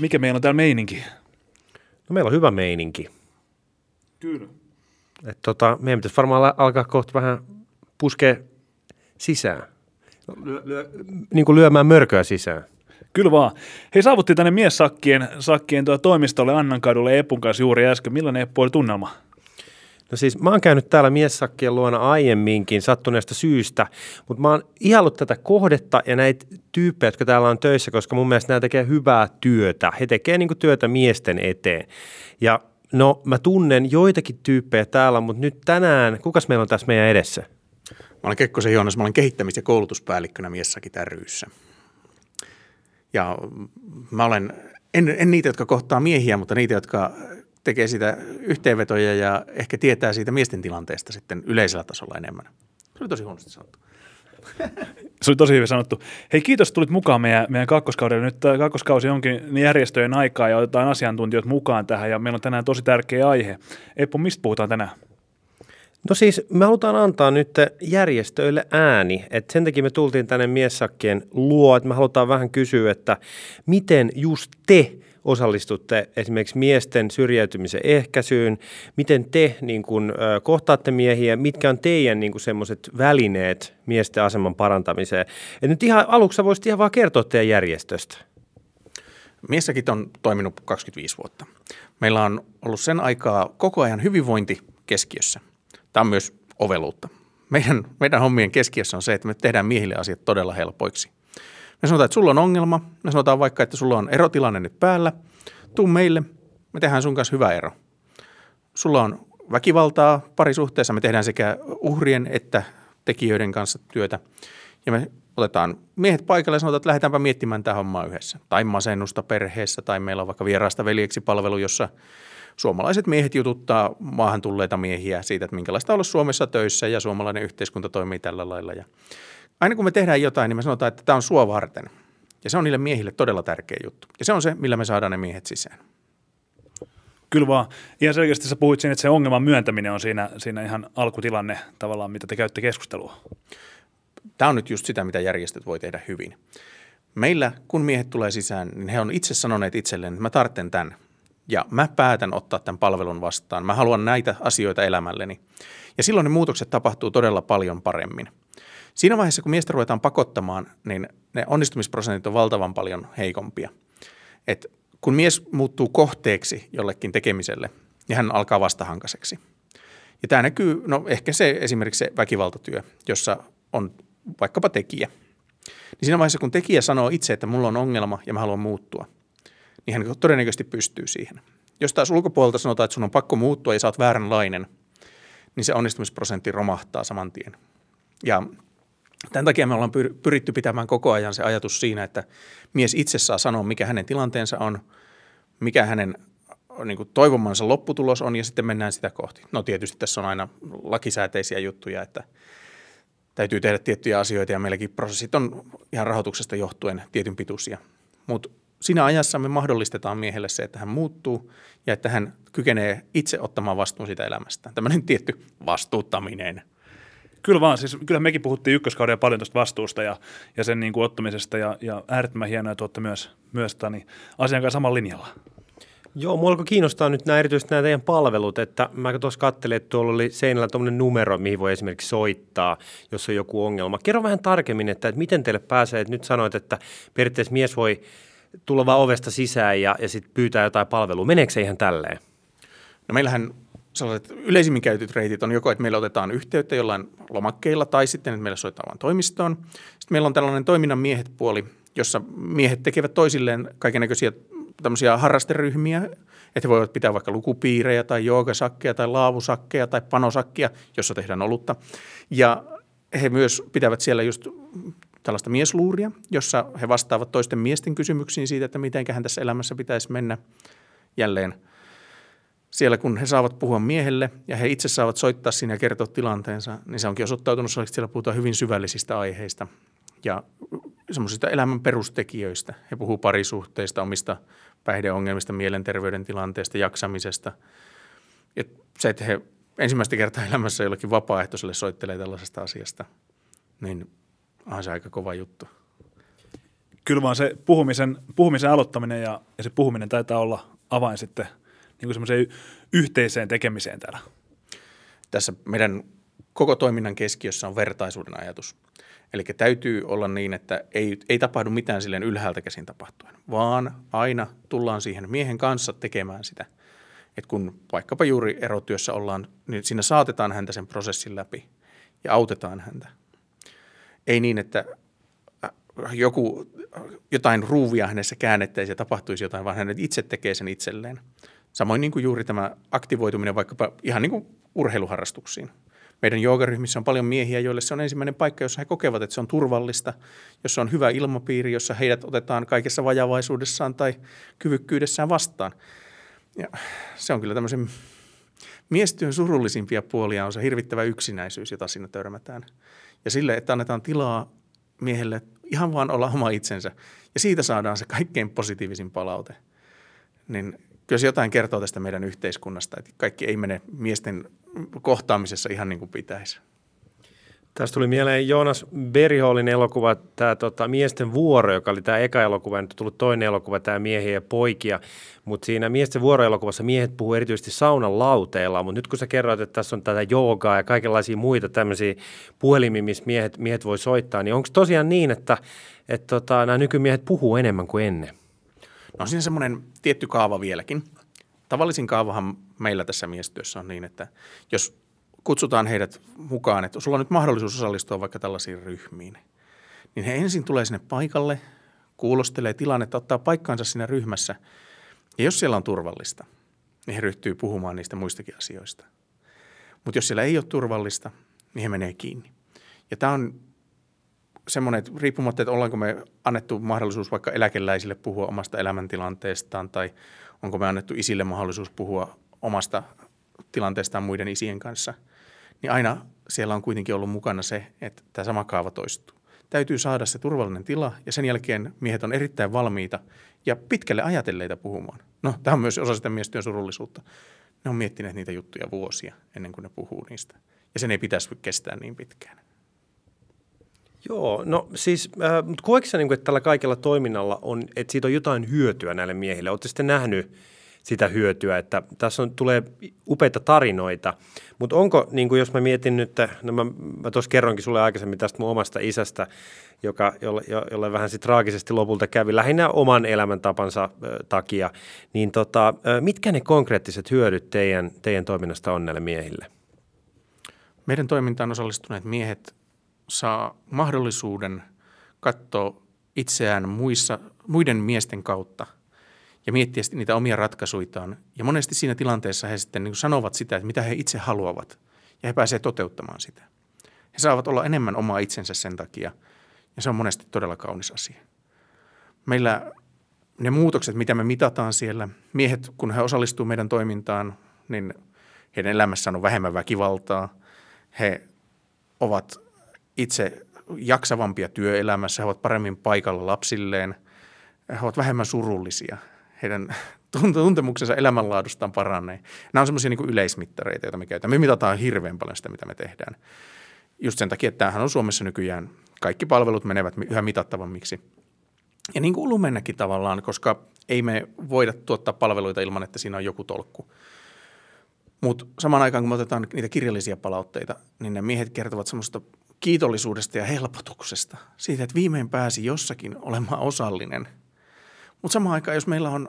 mikä meillä on täällä meininki? No meillä on hyvä meininki. Kyllä. Et tota, meidän pitäisi varmaan alkaa kohta vähän puskea sisään. Lyö, lyö, niin kuin lyömään mörköä sisään. Kyllä vaan. Hei, saavuttiin tänne miessakkien sakkien tuo toimistolle Annankadulle Epun kanssa juuri äsken. Millainen Eppu oli tunnelma? No siis mä oon käynyt täällä miessakkien luona aiemminkin sattuneesta syystä, mutta mä oon ihallut tätä kohdetta ja näitä tyyppejä, jotka täällä on töissä, koska mun mielestä nämä tekee hyvää työtä. He tekee niin työtä miesten eteen. Ja no mä tunnen joitakin tyyppejä täällä, mutta nyt tänään, kukas meillä on tässä meidän edessä? Mä olen Kekkosen Joonas, mä olen kehittämis- ja koulutuspäällikkönä Miessakit ryyssä. Ja mä olen, en, en niitä, jotka kohtaa miehiä, mutta niitä, jotka tekee sitä yhteenvetoja ja ehkä tietää siitä miesten tilanteesta sitten yleisellä tasolla enemmän. Se oli tosi huonosti sanottu. Se oli tosi hyvin sanottu. Hei, kiitos, tulit mukaan meidän, meidän kakkoskaudelle. Nyt tämä kakkoskausi onkin järjestöjen aikaa ja otetaan asiantuntijat mukaan tähän ja meillä on tänään tosi tärkeä aihe. Eppu, mistä puhutaan tänään? No siis me halutaan antaa nyt järjestöille ääni, että sen takia me tultiin tänne miessakkien luo, että me halutaan vähän kysyä, että miten just te osallistutte esimerkiksi miesten syrjäytymisen ehkäisyyn, miten te niin kun, kohtaatte miehiä, mitkä on teidän niin semmoiset välineet miesten aseman parantamiseen. Et nyt ihan aluksi voisit ihan vaan kertoa teidän järjestöstä. Miessäkin on toiminut 25 vuotta. Meillä on ollut sen aikaa koko ajan hyvinvointi keskiössä. Tämä on myös oveluutta. Meidän, meidän hommien keskiössä on se, että me tehdään miehille asiat todella helpoiksi. Me sanotaan, että sulla on ongelma. Me sanotaan vaikka, että sulla on erotilanne nyt päällä. Tuu meille, me tehdään sun kanssa hyvä ero. Sulla on väkivaltaa parisuhteessa, me tehdään sekä uhrien että tekijöiden kanssa työtä. Ja me otetaan miehet paikalle ja sanotaan, että lähdetäänpä miettimään tämä hommaa yhdessä. Tai masennusta perheessä, tai meillä on vaikka vieraasta veljeksi palvelu, jossa suomalaiset miehet jututtaa maahan tulleita miehiä siitä, että minkälaista olla Suomessa töissä ja suomalainen yhteiskunta toimii tällä lailla. Ja aina kun me tehdään jotain, niin me sanotaan, että tämä on sua varten. Ja se on niille miehille todella tärkeä juttu. Ja se on se, millä me saadaan ne miehet sisään. Kyllä vaan. Ihan selkeästi sä puhuit siinä, että se ongelman myöntäminen on siinä, siinä ihan alkutilanne tavallaan, mitä te käytte keskustelua. Tämä on nyt just sitä, mitä järjestöt voi tehdä hyvin. Meillä, kun miehet tulee sisään, niin he on itse sanoneet itselleen, että mä tartten tämän. Ja mä päätän ottaa tämän palvelun vastaan. Mä haluan näitä asioita elämälleni. Ja silloin ne muutokset tapahtuu todella paljon paremmin. Siinä vaiheessa, kun miestä ruvetaan pakottamaan, niin ne onnistumisprosentit on valtavan paljon heikompia. Et kun mies muuttuu kohteeksi jollekin tekemiselle, niin hän alkaa vastahankaseksi. Ja tämä näkyy, no ehkä se esimerkiksi se väkivaltatyö, jossa on vaikkapa tekijä. Niin siinä vaiheessa, kun tekijä sanoo itse, että mulla on ongelma ja mä haluan muuttua, niin hän todennäköisesti pystyy siihen. Jos taas ulkopuolelta sanotaan, että sun on pakko muuttua ja sä oot vääränlainen, niin se onnistumisprosentti romahtaa saman tien. Ja Tämän takia me ollaan pyritty pitämään koko ajan se ajatus siinä, että mies itse saa sanoa, mikä hänen tilanteensa on, mikä hänen niin kuin toivomansa lopputulos on ja sitten mennään sitä kohti. No tietysti tässä on aina lakisääteisiä juttuja, että täytyy tehdä tiettyjä asioita ja meilläkin prosessit on ihan rahoituksesta johtuen tietyn pituisia. Mutta siinä ajassa me mahdollistetaan miehelle se, että hän muuttuu ja että hän kykenee itse ottamaan vastuun siitä elämästä. Tämmöinen tietty vastuuttaminen – Kyllä vaan, siis kyllä mekin puhuttiin ykköskauden paljon tuosta vastuusta ja, ja sen niin kuin ottamisesta ja, ja äärettömän hienoa, että olette myös, myös tani, asian kanssa samalla linjalla. Joo, mua alkoi kiinnostaa nyt nämä erityisesti nämä teidän palvelut, että mä tuossa katselin, että tuolla oli seinällä tuommoinen numero, mihin voi esimerkiksi soittaa, jos on joku ongelma. Kerro vähän tarkemmin, että, että miten teille pääsee, että nyt sanoit, että periaatteessa mies voi tulla vaan ovesta sisään ja, ja sitten pyytää jotain palvelua. Meneekö se ihan tälleen? No meillähän sellaiset yleisimmin käytetyt reitit on joko, että meillä otetaan yhteyttä jollain lomakkeilla tai sitten, että meillä soitetaan toimistoon. Sitten meillä on tällainen toiminnan miehet puoli, jossa miehet tekevät toisilleen kaikenlaisia tämmöisiä harrasteryhmiä, että he voivat pitää vaikka lukupiirejä tai joogasakkeja tai laavusakkeja tai panosakkia, jossa tehdään olutta. Ja he myös pitävät siellä just tällaista miesluuria, jossa he vastaavat toisten miesten kysymyksiin siitä, että miten hän tässä elämässä pitäisi mennä jälleen – siellä kun he saavat puhua miehelle ja he itse saavat soittaa siinä ja kertoa tilanteensa, niin se onkin osoittautunut että siellä puhutaan hyvin syvällisistä aiheista ja semmoisista elämän perustekijöistä. He puhuu parisuhteista, omista päihdeongelmista, mielenterveyden tilanteesta, jaksamisesta. Ja se, että he ensimmäistä kertaa elämässä jollekin vapaaehtoiselle soittelee tällaisesta asiasta, niin on se aika kova juttu. kyllä vaan se puhumisen, puhumisen aloittaminen ja, ja se puhuminen taitaa olla avain sitten niin semmoiseen yhteiseen tekemiseen täällä. Tässä meidän koko toiminnan keskiössä on vertaisuuden ajatus. Eli täytyy olla niin, että ei, ei tapahdu mitään silleen ylhäältä käsin tapahtuen, vaan aina tullaan siihen miehen kanssa tekemään sitä. Että kun vaikkapa juuri erotyössä ollaan, niin siinä saatetaan häntä sen prosessin läpi ja autetaan häntä. Ei niin, että äh, joku, jotain ruuvia hänessä käännettäisiin ja tapahtuisi jotain, vaan hän itse tekee sen itselleen. Samoin niin kuin juuri tämä aktivoituminen vaikkapa ihan niin kuin urheiluharrastuksiin. Meidän joogaryhmissä on paljon miehiä, joille se on ensimmäinen paikka, jossa he kokevat, että se on turvallista, jossa on hyvä ilmapiiri, jossa heidät otetaan kaikessa vajavaisuudessaan tai kyvykkyydessään vastaan. Ja se on kyllä tämmöisen miestyön surullisimpia puolia on se hirvittävä yksinäisyys, jota siinä törmätään. Ja sille, että annetaan tilaa miehelle ihan vaan olla oma itsensä. Ja siitä saadaan se kaikkein positiivisin palaute. Niin kyllä se jotain kertoo tästä meidän yhteiskunnasta, että kaikki ei mene miesten kohtaamisessa ihan niin kuin pitäisi. Tästä tuli mieleen Joonas Beriholin elokuva, tämä tota, Miesten vuoro, joka oli tämä eka elokuva, nyt on tullut toinen elokuva, tämä Miehiä ja poikia. Mutta siinä Miesten vuoro-elokuvassa miehet puhuu erityisesti saunan lauteilla, mutta nyt kun sä kerroit, että tässä on tätä joogaa ja kaikenlaisia muita tämmöisiä puhelimia, missä miehet, miehet voi soittaa, niin onko tosiaan niin, että, että tota, nämä nykymiehet puhuu enemmän kuin ennen? No siinä semmoinen tietty kaava vieläkin. Tavallisin kaavahan meillä tässä miestyössä on niin, että jos kutsutaan heidät mukaan, että sulla on nyt mahdollisuus osallistua vaikka tällaisiin ryhmiin, niin he ensin tulee sinne paikalle, kuulostelee tilannetta, ottaa paikkaansa siinä ryhmässä. Ja jos siellä on turvallista, niin he ryhtyy puhumaan niistä muistakin asioista. Mutta jos siellä ei ole turvallista, niin he menee kiinni. Ja tämä on semmoinen, että riippumatta, että ollaanko me annettu mahdollisuus vaikka eläkeläisille puhua omasta elämäntilanteestaan tai onko me annettu isille mahdollisuus puhua omasta tilanteestaan muiden isien kanssa, niin aina siellä on kuitenkin ollut mukana se, että tämä sama kaava toistuu. Täytyy saada se turvallinen tila ja sen jälkeen miehet on erittäin valmiita ja pitkälle ajatelleita puhumaan. No, tämä on myös osa sitä miestyön surullisuutta. Ne on miettineet niitä juttuja vuosia ennen kuin ne puhuu niistä. Ja sen ei pitäisi kestää niin pitkään. Joo, no siis, äh, mutta koetko niin kuin, että tällä kaikella toiminnalla on, että siitä on jotain hyötyä näille miehille? Oletteko sitten nähnyt sitä hyötyä, että tässä on, tulee upeita tarinoita, mutta onko, niin kuin jos mä mietin nyt, no mä, mä tuossa kerroinkin sulle aikaisemmin tästä mun omasta isästä, joka, jolle, jolle vähän sitten traagisesti lopulta kävi lähinnä oman elämäntapansa äh, takia, niin tota, äh, mitkä ne konkreettiset hyödyt teidän, teidän toiminnasta on näille miehille? Meidän toimintaan osallistuneet miehet saa mahdollisuuden katsoa itseään muissa, muiden miesten kautta ja miettiä niitä omia ratkaisuitaan. Ja monesti siinä tilanteessa he sitten niin sanovat sitä, että mitä he itse haluavat, ja he pääsevät toteuttamaan sitä. He saavat olla enemmän omaa itsensä sen takia, ja se on monesti todella kaunis asia. Meillä ne muutokset, mitä me mitataan siellä, miehet, kun he osallistuvat meidän toimintaan, niin heidän elämässään on vähemmän väkivaltaa. He ovat itse jaksavampia työelämässä, he ovat paremmin paikalla lapsilleen, he ovat vähemmän surullisia, heidän tuntemuksensa elämänlaadustaan paranee. Nämä on semmoisia niin yleismittareita, joita me käytämme. Me mitataan hirveän paljon sitä, mitä me tehdään. Just sen takia, että tämähän on Suomessa nykyään, kaikki palvelut menevät yhä mitattavammiksi. Ja niin kuuluu mennäkin tavallaan, koska ei me voida tuottaa palveluita ilman, että siinä on joku tolkku. Mutta samaan aikaan, kun me otetaan niitä kirjallisia palautteita, niin ne miehet kertovat semmoista kiitollisuudesta ja helpotuksesta. Siitä, että viimein pääsi jossakin olemaan osallinen. Mutta samaan aikaan, jos meillä on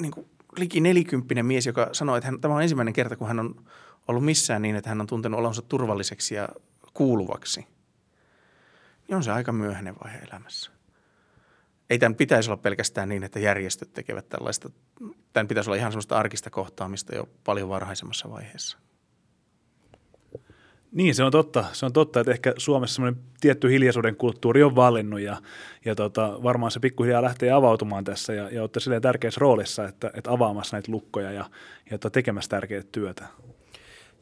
niin kuin liki nelikymppinen mies, joka sanoo, että hän, tämä on ensimmäinen kerta, kun hän on ollut missään niin, että hän on tuntenut olonsa turvalliseksi ja kuuluvaksi, niin on se aika myöhäinen vaihe elämässä. Ei tämän pitäisi olla pelkästään niin, että järjestöt tekevät tällaista. Tämän pitäisi olla ihan sellaista arkista kohtaamista jo paljon varhaisemmassa vaiheessa. Niin, se on totta. Se on totta, että ehkä Suomessa semmoinen tietty hiljaisuuden kulttuuri on valinnut ja, ja tota, varmaan se pikkuhiljaa lähtee avautumaan tässä ja, ja olette silleen tärkeässä roolissa, että, että avaamassa näitä lukkoja ja, ja että tekemässä tärkeää työtä.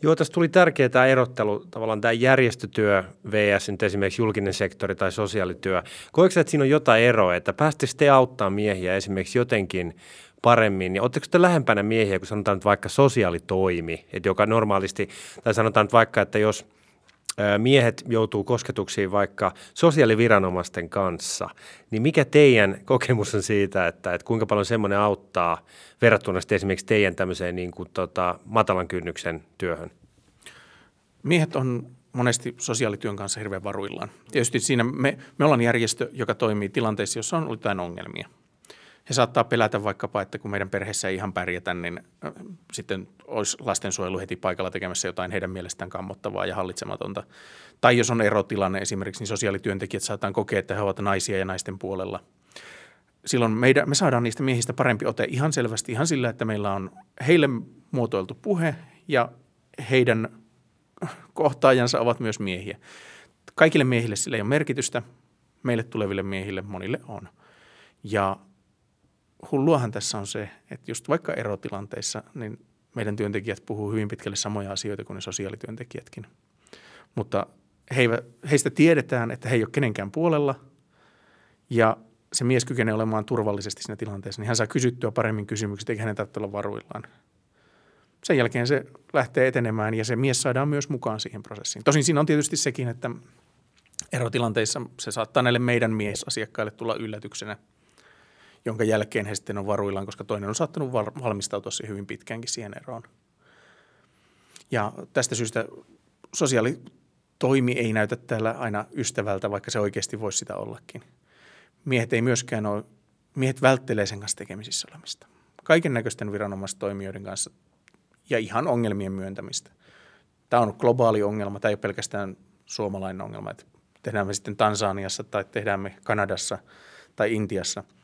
Joo, tässä tuli tärkeä tämä erottelu, tavallaan tämä järjestötyö vs. nyt esimerkiksi julkinen sektori tai sosiaalityö. Koetko että siinä on jotain eroa, että päästekö te auttaa miehiä esimerkiksi jotenkin paremmin, niin oletteko te lähempänä miehiä, kun sanotaan nyt vaikka sosiaalitoimi, että joka normaalisti, tai sanotaan nyt vaikka, että jos miehet joutuu kosketuksiin vaikka sosiaaliviranomaisten kanssa, niin mikä teidän kokemus on siitä, että, että kuinka paljon semmoinen auttaa verrattuna esimerkiksi teidän tämmöiseen niin kuin, tota, matalan kynnyksen työhön? Miehet on monesti sosiaalityön kanssa hirveän varuillaan. Tietysti siinä me, me ollaan järjestö, joka toimii tilanteissa, jossa on ollut jotain ongelmia – he saattaa pelätä vaikkapa, että kun meidän perheessä ei ihan pärjätä, niin sitten olisi lastensuojelu heti paikalla tekemässä jotain heidän mielestään kammottavaa ja hallitsematonta. Tai jos on erotilanne esimerkiksi, niin sosiaalityöntekijät saataan kokea, että he ovat naisia ja naisten puolella. Silloin meidän, me saadaan niistä miehistä parempi ote ihan selvästi, ihan sillä, että meillä on heille muotoiltu puhe ja heidän kohtaajansa ovat myös miehiä. Kaikille miehille sillä ei ole merkitystä, meille tuleville miehille monille on. Ja hulluahan tässä on se, että just vaikka erotilanteissa, niin meidän työntekijät puhuu hyvin pitkälle samoja asioita kuin ne sosiaalityöntekijätkin. Mutta he, heistä tiedetään, että he ei ole kenenkään puolella ja se mies kykenee olemaan turvallisesti siinä tilanteessa, niin hän saa kysyttyä paremmin kysymykset, eikä hänen tarvitse olla varuillaan. Sen jälkeen se lähtee etenemään ja se mies saadaan myös mukaan siihen prosessiin. Tosin siinä on tietysti sekin, että erotilanteissa se saattaa näille meidän miesasiakkaille tulla yllätyksenä – jonka jälkeen he sitten on varuillaan, koska toinen on saattanut valmistautua siihen hyvin pitkäänkin siihen eroon. Ja tästä syystä sosiaalitoimi ei näytä täällä aina ystävältä, vaikka se oikeasti voisi sitä ollakin. Miehet ei myöskään ole, miehet välttelee sen kanssa tekemisissä olemista. Kaiken näköisten viranomaistoimijoiden kanssa ja ihan ongelmien myöntämistä. Tämä on globaali ongelma, tämä ei ole pelkästään suomalainen ongelma, että tehdään me sitten Tansaniassa tai tehdään me Kanadassa tai Intiassa –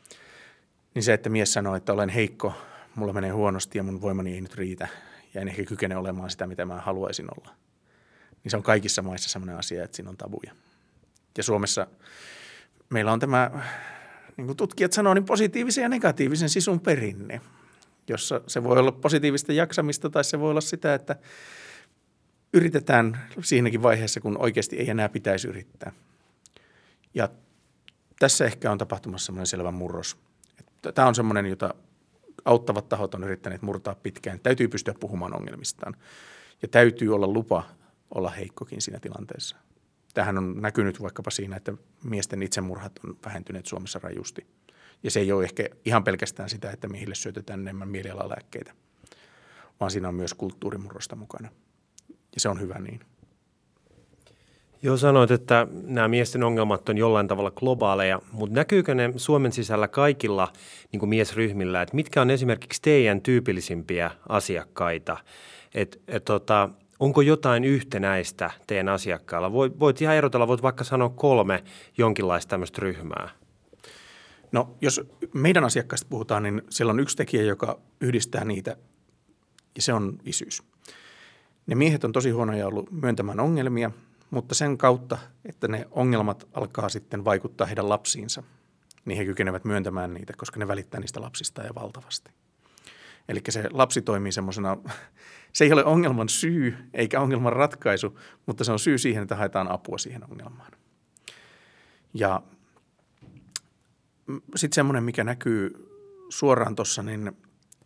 niin se, että mies sanoo, että olen heikko, mulla menee huonosti ja mun voimani ei nyt riitä ja en ehkä kykene olemaan sitä, mitä mä haluaisin olla. Niin se on kaikissa maissa sellainen asia, että siinä on tabuja. Ja Suomessa meillä on tämä, niin kuin tutkijat sanoo, niin positiivisen ja negatiivisen sisun perinne, jossa se voi olla positiivista jaksamista tai se voi olla sitä, että yritetään siinäkin vaiheessa, kun oikeasti ei enää pitäisi yrittää. Ja tässä ehkä on tapahtumassa semmoinen selvä murros – tämä on semmoinen, jota auttavat tahot on yrittäneet murtaa pitkään. Täytyy pystyä puhumaan ongelmistaan ja täytyy olla lupa olla heikkokin siinä tilanteessa. Tähän on näkynyt vaikkapa siinä, että miesten itsemurhat on vähentyneet Suomessa rajusti. Ja se ei ole ehkä ihan pelkästään sitä, että miehille syötetään enemmän mielialalääkkeitä, vaan siinä on myös kulttuurimurrosta mukana. Ja se on hyvä niin. Joo, sanoit, että nämä miesten ongelmat on jollain tavalla globaaleja, mutta näkyykö ne Suomen sisällä kaikilla niin kuin miesryhmillä, että mitkä on esimerkiksi teidän tyypillisimpiä asiakkaita? Et, et, tota, onko jotain yhtenäistä teidän asiakkailla? Voit, voit ihan erotella, voit vaikka sanoa kolme jonkinlaista tämmöistä ryhmää. No, jos meidän asiakkaista puhutaan, niin siellä on yksi tekijä, joka yhdistää niitä, ja se on isyys. Ne miehet on tosi huonoja ollut myöntämään ongelmia – mutta sen kautta, että ne ongelmat alkaa sitten vaikuttaa heidän lapsiinsa, niin he kykenevät myöntämään niitä, koska ne välittää niistä lapsista ja valtavasti. Eli se lapsi toimii semmoisena, se ei ole ongelman syy eikä ongelman ratkaisu, mutta se on syy siihen, että haetaan apua siihen ongelmaan. Ja sitten semmoinen, mikä näkyy suoraan tuossa, niin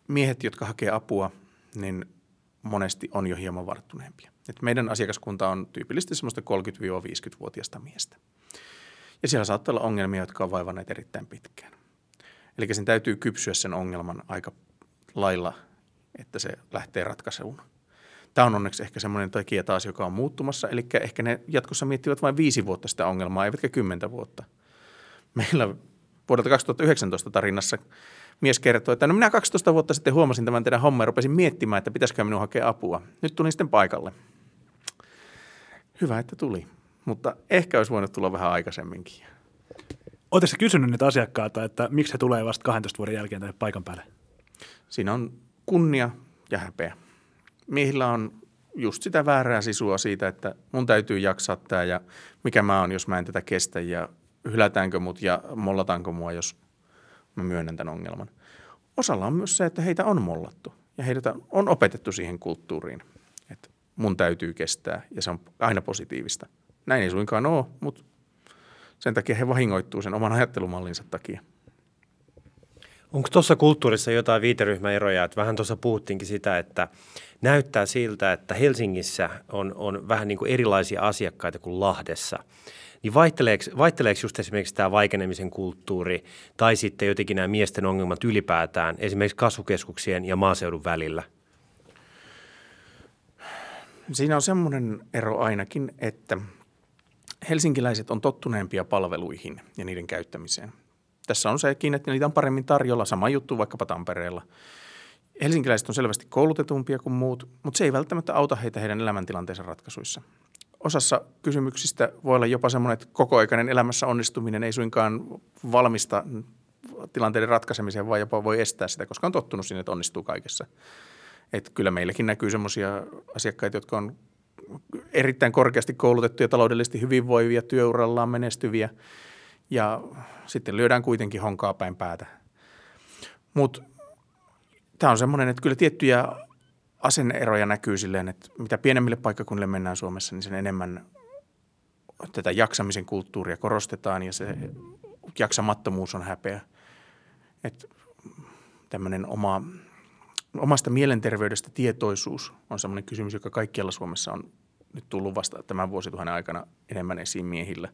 miehet, jotka hakee apua, niin monesti on jo hieman varttuneempia. Et meidän asiakaskunta on tyypillisesti semmoista 30-50-vuotiaista miestä. Ja siellä saattaa olla ongelmia, jotka on vaivanneet erittäin pitkään. Eli sen täytyy kypsyä sen ongelman aika lailla, että se lähtee ratkaisuun. Tämä on onneksi ehkä semmoinen tekijä taas, joka on muuttumassa. Eli ehkä ne jatkossa miettivät vain viisi vuotta sitä ongelmaa, eivätkä kymmentä vuotta. Meillä vuodelta 2019 tarinassa mies kertoi, että no minä 12 vuotta sitten huomasin tämän teidän homman ja rupesin miettimään, että pitäisikö minun hakea apua. Nyt tulin sitten paikalle. Hyvä, että tuli, mutta ehkä olisi voinut tulla vähän aikaisemminkin. Oletko kysynyt niitä asiakkaita, että miksi he tulee vasta 12 vuoden jälkeen tänne paikan päälle? Siinä on kunnia ja häpeä. Miehillä on just sitä väärää sisua siitä, että mun täytyy jaksaa tämä ja mikä mä oon, jos mä en tätä kestä ja hylätäänkö mut ja mollataanko mua, jos mä myönnän tämän ongelman. Osalla on myös se, että heitä on mollattu ja heitä on opetettu siihen kulttuuriin, että mun täytyy kestää ja se on aina positiivista. Näin ei suinkaan ole, mutta sen takia he vahingoittuu sen oman ajattelumallinsa takia. Onko tuossa kulttuurissa jotain viiteryhmäeroja, että vähän tuossa puhuttiinkin sitä, että näyttää siltä, että Helsingissä on, on vähän niin kuin erilaisia asiakkaita kuin Lahdessa. Niin vaihteleeko, vaihteleeko just esimerkiksi tämä vaikenemisen kulttuuri tai sitten jotenkin nämä miesten ongelmat ylipäätään esimerkiksi kasvukeskuksien ja maaseudun välillä? Siinä on semmoinen ero ainakin, että helsinkiläiset on tottuneempia palveluihin ja niiden käyttämiseen. Tässä on sekin, että niitä on paremmin tarjolla, sama juttu vaikkapa Tampereella. Helsinkiläiset on selvästi koulutetumpia kuin muut, mutta se ei välttämättä auta heitä heidän elämäntilanteensa ratkaisuissa. Osassa kysymyksistä voi olla jopa semmoinen, että kokoaikainen elämässä onnistuminen ei suinkaan valmista tilanteiden ratkaisemiseen, vaan jopa voi estää sitä, koska on tottunut sinne, että onnistuu kaikessa. Et kyllä meilläkin näkyy semmoisia asiakkaita, jotka on erittäin korkeasti koulutettuja, taloudellisesti hyvinvoivia, työurallaan menestyviä ja sitten lyödään kuitenkin honkaa päin päätä. Mutta tämä on semmoinen, että kyllä tiettyjä asenneeroja näkyy silleen, että mitä pienemmille paikkakunnille mennään Suomessa, niin sen enemmän tätä jaksamisen kulttuuria korostetaan ja se jaksamattomuus on häpeä. Että tämmöinen oma, omasta mielenterveydestä tietoisuus on semmoinen kysymys, joka kaikkialla Suomessa on nyt tullut vasta tämän vuosituhannen aikana enemmän esiin miehillä.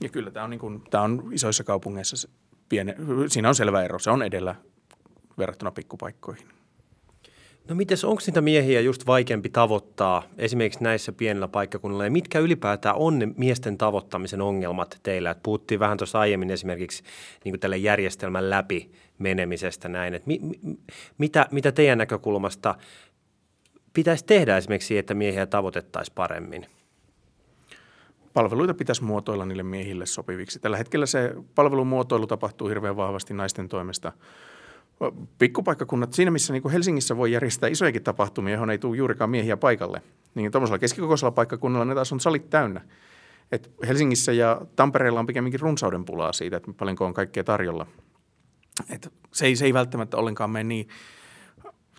Ja kyllä tämä on, niin kuin, tämä on isoissa kaupungeissa piene, siinä on selvä ero. Se on edellä verrattuna pikkupaikkoihin. No mites, onko niitä miehiä just vaikeampi tavoittaa esimerkiksi näissä pienillä paikkakunnilla ja mitkä ylipäätään on ne miesten tavoittamisen ongelmat teillä? Et puhuttiin vähän tuossa aiemmin esimerkiksi niin tälle järjestelmän läpi menemisestä näin, että mi, mi, mitä, mitä teidän näkökulmasta pitäisi tehdä esimerkiksi että miehiä tavoitettaisiin paremmin? Palveluita pitäisi muotoilla niille miehille sopiviksi. Tällä hetkellä se palvelumuotoilu tapahtuu hirveän vahvasti naisten toimesta – pikkupaikkakunnat, siinä missä niin kuin Helsingissä voi järjestää isojakin tapahtumia, johon ei tule juurikaan miehiä paikalle, niin tuollaisella keskikokoisella paikkakunnalla ne taas on salit täynnä. Et Helsingissä ja Tampereella on pikemminkin runsauden pulaa siitä, että paljonko on kaikkea tarjolla. Et se, ei, se ei välttämättä ollenkaan mene niin.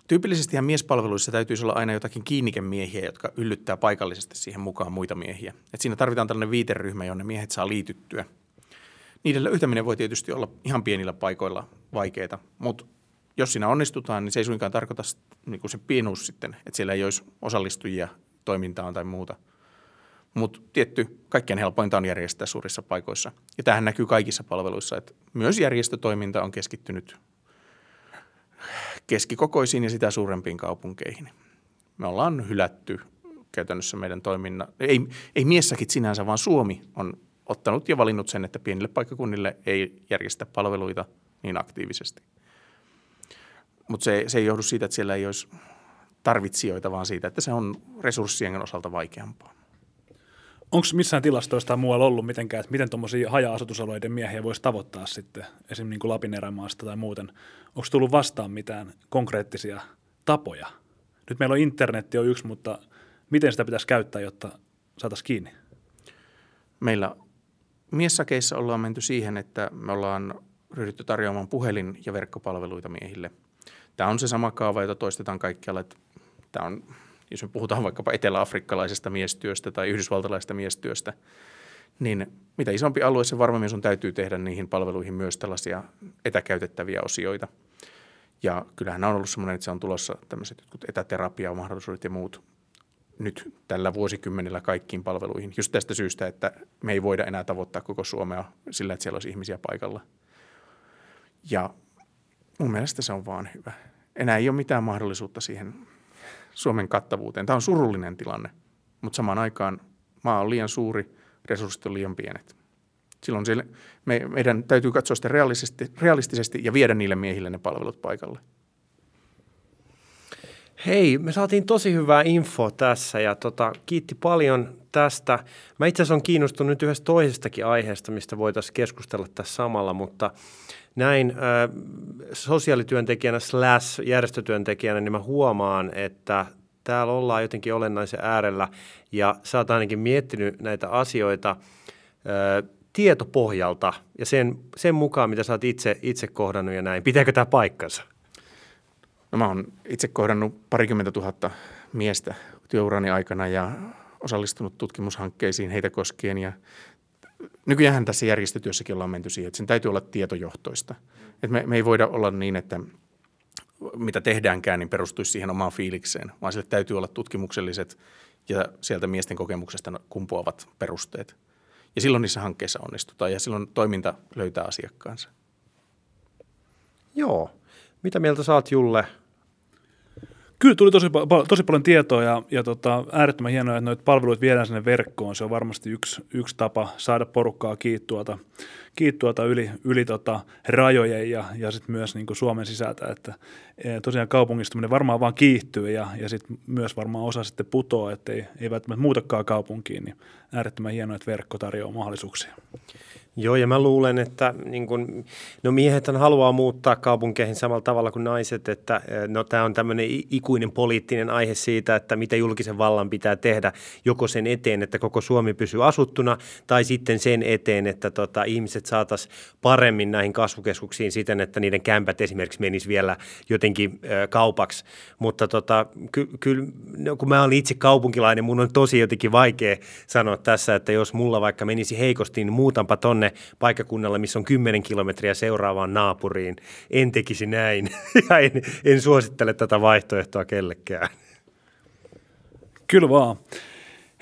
Tyypillisesti miespalveluissa täytyisi olla aina jotakin kiinnikemiehiä, jotka yllyttää paikallisesti siihen mukaan muita miehiä. Et siinä tarvitaan tällainen viiteryhmä, jonne miehet saa liityttyä – niiden löytäminen voi tietysti olla ihan pienillä paikoilla vaikeaa, mutta jos siinä onnistutaan, niin se ei suinkaan tarkoita niin se pienuus sitten, että siellä ei olisi osallistujia toimintaan tai muuta. Mutta tietty, kaikkein helpointa on järjestää suurissa paikoissa. Ja tähän näkyy kaikissa palveluissa, että myös järjestötoiminta on keskittynyt keskikokoisiin ja sitä suurempiin kaupunkeihin. Me ollaan hylätty käytännössä meidän toiminnan, ei, ei miessäkin sinänsä, vaan Suomi on ottanut ja valinnut sen, että pienille paikkakunnille ei järjestä palveluita niin aktiivisesti. Mutta se, se ei johdu siitä, että siellä ei olisi tarvitsijoita, vaan siitä, että se on resurssien osalta vaikeampaa. Onko missään tilastoista muualla ollut mitenkään, että miten tuommoisia haja-asutusalueiden miehiä voisi tavoittaa sitten, esimerkiksi niin kuin Lapin erämaasta tai muuten? Onko tullut vastaan mitään konkreettisia tapoja? Nyt meillä on internetti on yksi, mutta miten sitä pitäisi käyttää, jotta saataisiin kiinni? Meillä miessakeissa ollaan menty siihen, että me ollaan ryhdytty tarjoamaan puhelin- ja verkkopalveluita miehille. Tämä on se sama kaava, jota toistetaan kaikkialla. Että tämä on, jos me puhutaan vaikkapa eteläafrikkalaisesta miestyöstä tai yhdysvaltalaisesta miestyöstä, niin mitä isompi alue, se varmemmin sun täytyy tehdä niihin palveluihin myös tällaisia etäkäytettäviä osioita. Ja kyllähän on ollut semmoinen, että se on tulossa tämmöiset jotkut etäterapiamahdollisuudet ja muut nyt tällä vuosikymmenellä kaikkiin palveluihin. Just tästä syystä, että me ei voida enää tavoittaa koko Suomea sillä, että siellä olisi ihmisiä paikalla. Ja mun mielestä se on vaan hyvä. Enää ei ole mitään mahdollisuutta siihen Suomen kattavuuteen. Tämä on surullinen tilanne, mutta samaan aikaan maa on liian suuri, resurssit on liian pienet. Silloin siellä, me, meidän täytyy katsoa sitä realistisesti, realistisesti ja viedä niille miehille ne palvelut paikalle. Hei, me saatiin tosi hyvää info tässä ja tota, kiitti paljon tästä. Mä itse asiassa olen kiinnostunut nyt yhdestä toisestakin aiheesta, mistä voitaisiin keskustella tässä samalla, mutta näin äh, sosiaalityöntekijänä slash järjestötyöntekijänä, niin mä huomaan, että täällä ollaan jotenkin olennaisen äärellä ja sä oot ainakin miettinyt näitä asioita äh, tietopohjalta ja sen, sen mukaan, mitä sä oot itse, itse kohdannut ja näin. Pitääkö tämä paikkansa? No mä oon itse kohdannut parikymmentä tuhatta miestä työurani aikana ja osallistunut tutkimushankkeisiin heitä koskien ja nykyään tässä järjestötyössäkin ollaan menty siihen, että sen täytyy olla tietojohtoista. Et me, me ei voida olla niin, että mitä tehdäänkään, niin perustuisi siihen omaan fiilikseen, vaan sille täytyy olla tutkimukselliset ja sieltä miesten kokemuksesta kumpuavat perusteet. Ja silloin niissä hankkeissa onnistutaan ja silloin toiminta löytää asiakkaansa. Joo. Mitä mieltä saat Julle Kyllä tuli tosi, tosi paljon tietoa ja, ja tota, äärettömän hienoa, että noita palveluita viedään sinne verkkoon. Se on varmasti yksi, yksi tapa saada porukkaa kiittuota, kiittuota yli, yli tota, rajojen ja, ja sitten myös niin Suomen sisältä. Että, e, tosiaan kaupungistuminen varmaan vaan kiihtyy ja, ja sitten myös varmaan osa sitten putoaa, että ei, ei välttämättä muutakaan kaupunkiin. Niin äärettömän hienoa, että verkko tarjoaa mahdollisuuksia. Joo, ja mä luulen, että niin kun, no miehet haluaa muuttaa kaupunkeihin samalla tavalla kuin naiset, että eh, no tämä on tämmöinen ikuinen poliittinen aihe siitä, että mitä julkisen vallan pitää tehdä joko sen eteen, että koko Suomi pysyy asuttuna, tai sitten sen eteen, että tota, ihmiset saataisiin paremmin näihin kasvukeskuksiin siten, että niiden kämpät esimerkiksi menisi vielä jotenkin ö, kaupaksi. Mutta tota, ky- kyllä, no, kun mä olen itse kaupunkilainen, mun on tosi jotenkin vaikea sanoa tässä, että jos mulla vaikka menisi heikosti, niin muutanpa tonne tonne paikkakunnalle, missä on 10 kilometriä seuraavaan naapuriin. En tekisi näin ja en, en suosittele tätä vaihtoehtoa kellekään. Kyllä vaan.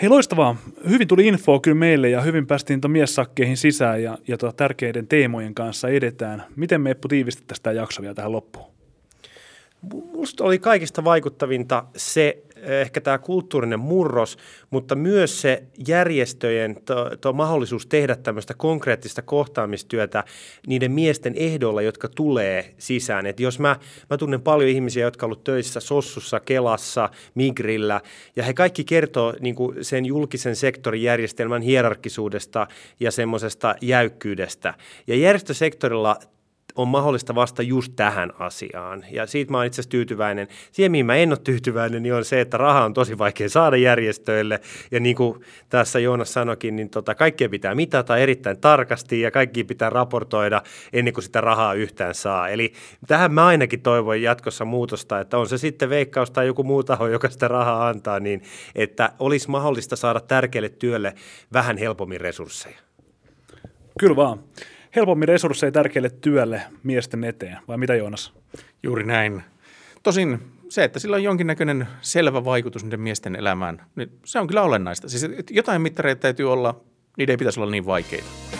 Hei loistavaa. Hyvin tuli infoa kyllä meille ja hyvin päästiin miessakkeihin sisään ja, ja tuota tärkeiden teemojen kanssa edetään. Miten me Eppu tiivistettäisiin tämä jakso vielä tähän loppuun? Musta oli kaikista vaikuttavinta se ehkä tämä kulttuurinen murros, mutta myös se järjestöjen to, to mahdollisuus tehdä tämmöistä konkreettista kohtaamistyötä niiden miesten ehdolla, jotka tulee sisään. Et jos mä, mä tunnen paljon ihmisiä, jotka ovat töissä Sossussa, Kelassa, Migrillä, ja he kaikki kertoo niin kuin sen julkisen sektorin järjestelmän hierarkisuudesta ja semmoisesta jäykkyydestä. Ja järjestösektorilla on mahdollista vasta just tähän asiaan. Ja siitä mä oon itse asiassa tyytyväinen. Siihen, mihin mä en ole tyytyväinen, niin on se, että raha on tosi vaikea saada järjestöille. Ja niin kuin tässä Joonas sanoikin, niin tota, kaikkea pitää mitata erittäin tarkasti ja kaikki pitää raportoida ennen kuin sitä rahaa yhtään saa. Eli tähän mä ainakin toivon jatkossa muutosta, että on se sitten veikkaus tai joku muu taho, joka sitä rahaa antaa, niin että olisi mahdollista saada tärkeälle työlle vähän helpommin resursseja. Kyllä vaan helpommin resursseja tärkeälle työlle miesten eteen, vai mitä Joonas? Juuri näin. Tosin se, että sillä on jonkinnäköinen selvä vaikutus niiden miesten elämään, niin se on kyllä olennaista. Siis jotain mittareita täytyy olla, niiden ei pitäisi olla niin vaikeita.